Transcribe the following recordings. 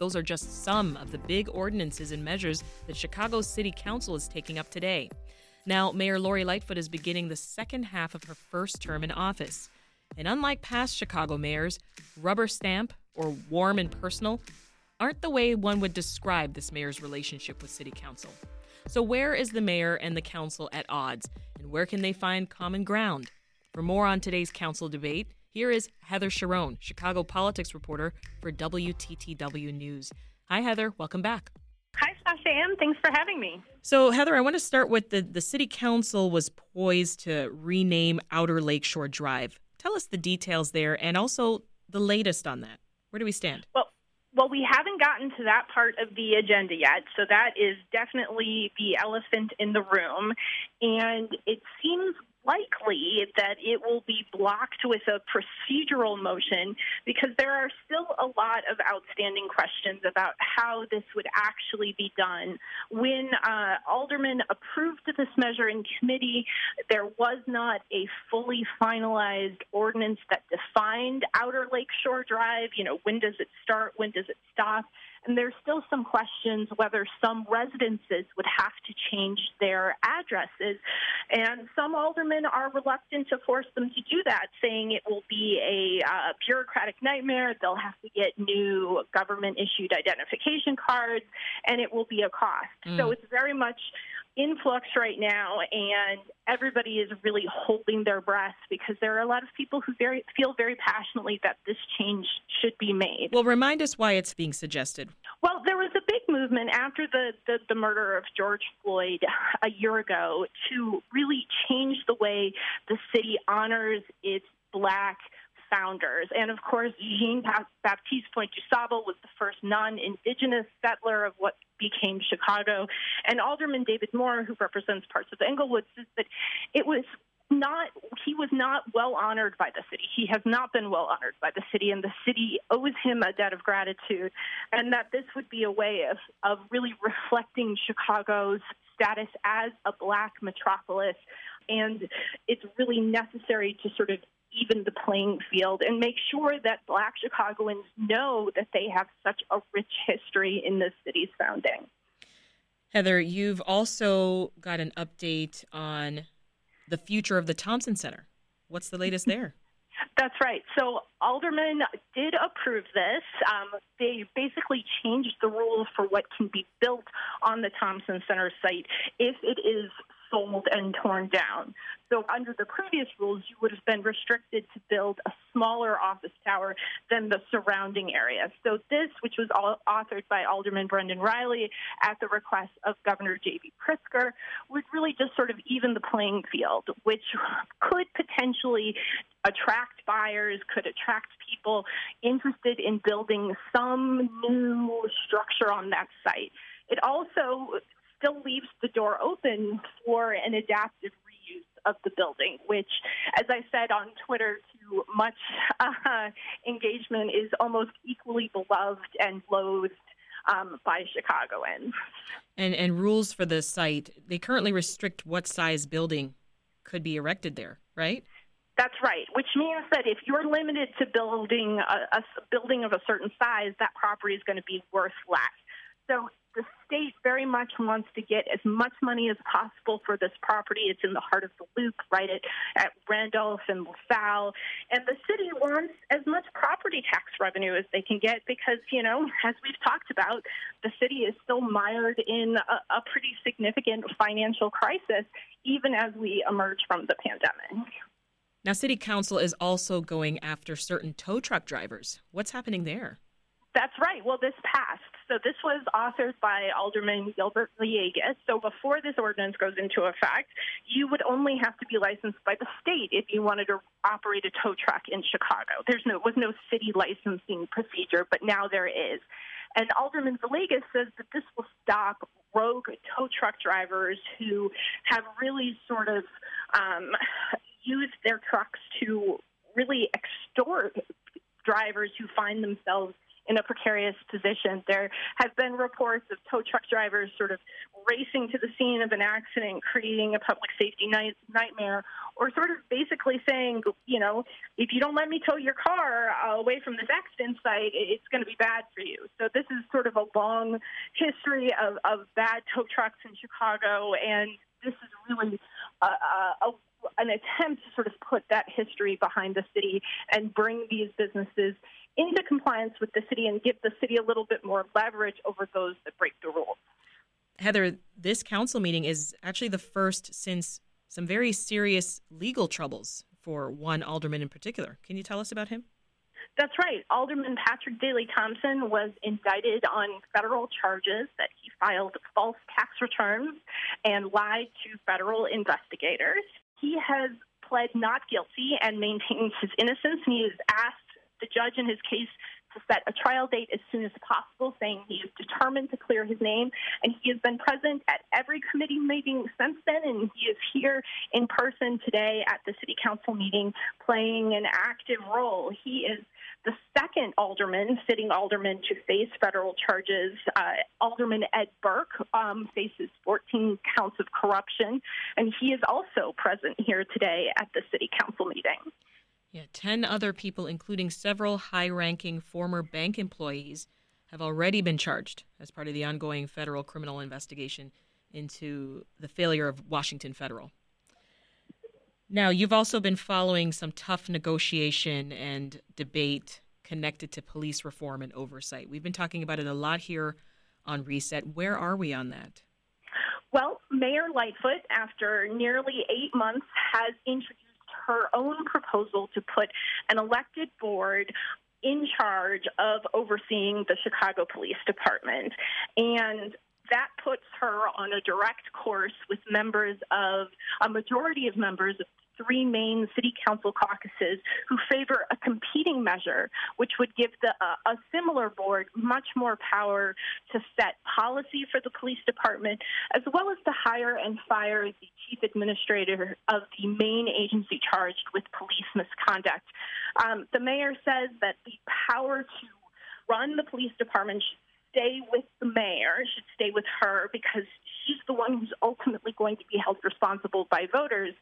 Those are just some of the big ordinances and measures that Chicago's City Council is taking up today. Now, Mayor Lori Lightfoot is beginning the second half of her first term in office. And unlike past Chicago mayors, rubber stamp or warm and personal aren't the way one would describe this mayor's relationship with City Council. So, where is the mayor and the council at odds, and where can they find common ground? For more on today's council debate, here is Heather Cherone, Chicago politics reporter for WTTW News. Hi, Heather. Welcome back. Hi, Sasha Ann. Thanks for having me. So, Heather, I want to start with the, the City Council was poised to rename Outer Lakeshore Drive. Tell us the details there and also the latest on that. Where do we stand? Well, well, we haven't gotten to that part of the agenda yet, so that is definitely the elephant in the room. And it seems likely that it will be blocked with a procedural motion because there are still a lot of outstanding questions about how this would actually be done. When uh, Alderman approved this measure in committee, there was not a fully finalized ordinance that defined Outer Lakeshore Drive. You know, when does it start? When does it stop? And there's still some questions whether some residences would have to change their addresses. And some aldermen are reluctant to force them to do that, saying it will be a uh, bureaucratic nightmare. They'll have to get new government issued identification cards, and it will be a cost. Mm. So it's very much in flux right now, and everybody is really holding their breath because there are a lot of people who very feel very passionately that this change should be made. Well, remind us why it's being suggested. Well, there was a big movement after the, the, the murder of George Floyd a year ago to really change the way the city honors its black founders. And of course, Jean Baptiste Point du Sable was the first non indigenous settler of what became Chicago. And Alderman David Moore, who represents parts of Englewood, says that it was not he was not well honored by the city. He has not been well honored by the city, and the city owes him a debt of gratitude. And that this would be a way of of really reflecting Chicago's status as a black metropolis. And it's really necessary to sort of even the playing field and make sure that black Chicagoans know that they have such a rich history in the city's founding. Heather, you've also got an update on the future of the Thompson Center. What's the latest there? That's right. So Alderman did approve this. Um, they basically changed the rules for what can be built on the Thompson Center site if it is sold and torn down. So, under the previous rules, you would have been restricted to build a smaller office tower than the surrounding area. So, this, which was authored by Alderman Brendan Reilly at the request of Governor J.B. Pritzker, would really just sort of even the playing field, which could potentially attract buyers, could attract people interested in building some new structure on that site. It also still leaves the door open for an adaptive reuse of the building, which, as I said on Twitter to much uh, engagement, is almost equally beloved and loathed um, by Chicagoans. And, and rules for the site, they currently restrict what size building could be erected there, right? That's right, which means that if you're limited to building a, a building of a certain size, that property is going to be worth less. So the state very much wants to get as much money as possible for this property. It's in the heart of the loop, right at, at Randolph and LaSalle. And the city wants as much property tax revenue as they can get because, you know, as we've talked about, the city is still mired in a, a pretty significant financial crisis, even as we emerge from the pandemic. Now, City Council is also going after certain tow truck drivers. What's happening there? That's right. Well, this passed. So this was authored by Alderman Gilbert Villegas. So before this ordinance goes into effect, you would only have to be licensed by the state if you wanted to operate a tow truck in Chicago. There's no was no city licensing procedure, but now there is. And Alderman Villegas says that this will stop rogue tow truck drivers who have really sort of um, used their trucks to really extort drivers who find themselves in a precarious position. There have been reports of tow truck drivers sort of racing to the scene of an accident, creating a public safety night- nightmare, or sort of basically saying, you know, if you don't let me tow your car away from this accident site, it's going to be bad for you. So this is sort of a long history of, of bad tow trucks in Chicago, and this is really a, a, an attempt to sort of put that history behind the city and bring these businesses into compliance with the city and give the city a little bit more leverage over those that break the rules. Heather, this council meeting is actually the first since some very serious legal troubles for one alderman in particular. Can you tell us about him? That's right. Alderman Patrick Daley Thompson was indicted on federal charges that he filed false tax returns and lied to federal investigators. He has pled not guilty and maintains his innocence, and he has asked the judge in his case to set a trial date as soon as possible, saying he is determined to clear his name. And he has been present at every committee meeting since then, and he is here in person today at the city council meeting playing an active role. He is the second alderman, sitting alderman, to face federal charges. Uh, alderman Ed Burke um, faces 14 counts of corruption, and he is also present here today at the city council meeting. Yeah, 10 other people, including several high ranking former bank employees, have already been charged as part of the ongoing federal criminal investigation into the failure of Washington Federal. Now, you've also been following some tough negotiation and debate connected to police reform and oversight. We've been talking about it a lot here on Reset. Where are we on that? Well, Mayor Lightfoot, after nearly eight months, has introduced her own proposal to put an elected board in charge of overseeing the Chicago Police Department. And that puts her on a direct course with members of a majority of members of three main city council caucuses who favor a competing measure, which would give the, uh, a similar board much more power to set policy for the police department, as well as to hire and fire the chief administrator of the main agency charged with police misconduct. Um, the mayor says that the power to run the police department should stay with the mayor, should stay with her because she's the one who's ultimately going to be held responsible by voters.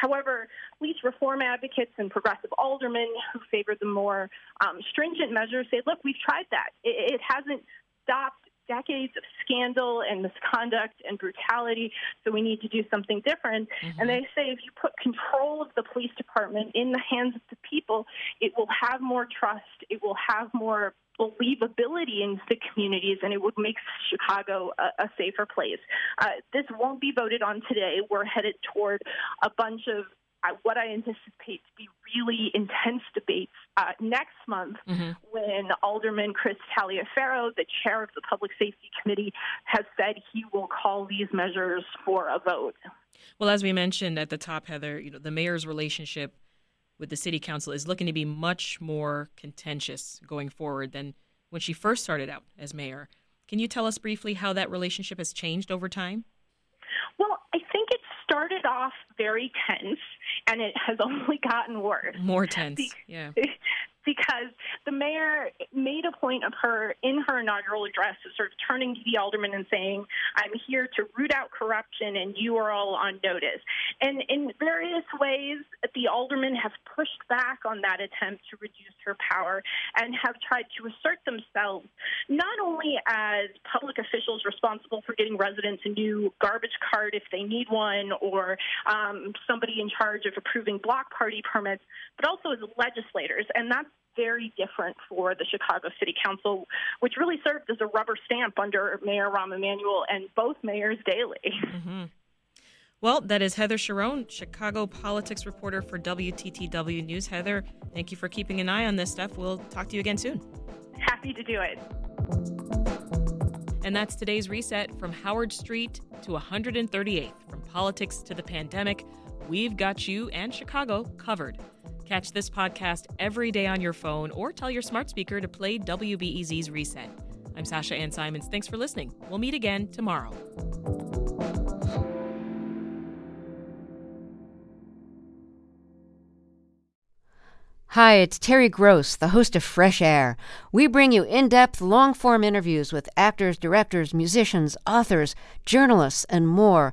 However, police reform advocates and progressive aldermen who favor the more um, stringent measures say, look, we've tried that. It, it hasn't stopped decades of scandal and misconduct and brutality, so we need to do something different. Mm-hmm. And they say if you put control of the police department in the hands of the people, it will have more trust, it will have more believability in the communities and it would make Chicago a, a safer place. Uh, this won't be voted on today. We're headed toward a bunch of uh, what I anticipate to be really intense debates uh, next month mm-hmm. when Alderman Chris Taliaferro, the chair of the Public Safety Committee, has said he will call these measures for a vote. Well, as we mentioned at the top, Heather, you know the mayor's relationship with the city council is looking to be much more contentious going forward than when she first started out as mayor. Can you tell us briefly how that relationship has changed over time? Well, I think it started off very tense and it has only gotten worse. More tense. yeah. because the mayor made a point of her in her inaugural address of sort of turning to the aldermen and saying, I'm here to root out corruption and you are all on notice. And in various ways, the aldermen have pushed back on that attempt to reduce her power and have tried to assert themselves not only as public officials responsible for getting residents a new garbage cart if they need one or um, somebody in charge of approving block party permits, but also as legislators. And that's very different for the Chicago City Council, which really served as a rubber stamp under Mayor Rahm Emanuel and both mayors Daley. Mm-hmm. Well, that is Heather Cherone, Chicago politics reporter for WTTW News. Heather, thank you for keeping an eye on this stuff. We'll talk to you again soon. Happy to do it. And that's today's reset from Howard Street to 138th. From politics to the pandemic, we've got you and Chicago covered. Catch this podcast every day on your phone or tell your smart speaker to play WBEZ's Reset. I'm Sasha Ann Simons. Thanks for listening. We'll meet again tomorrow. Hi, it's Terry Gross, the host of Fresh Air. We bring you in depth, long form interviews with actors, directors, musicians, authors, journalists, and more.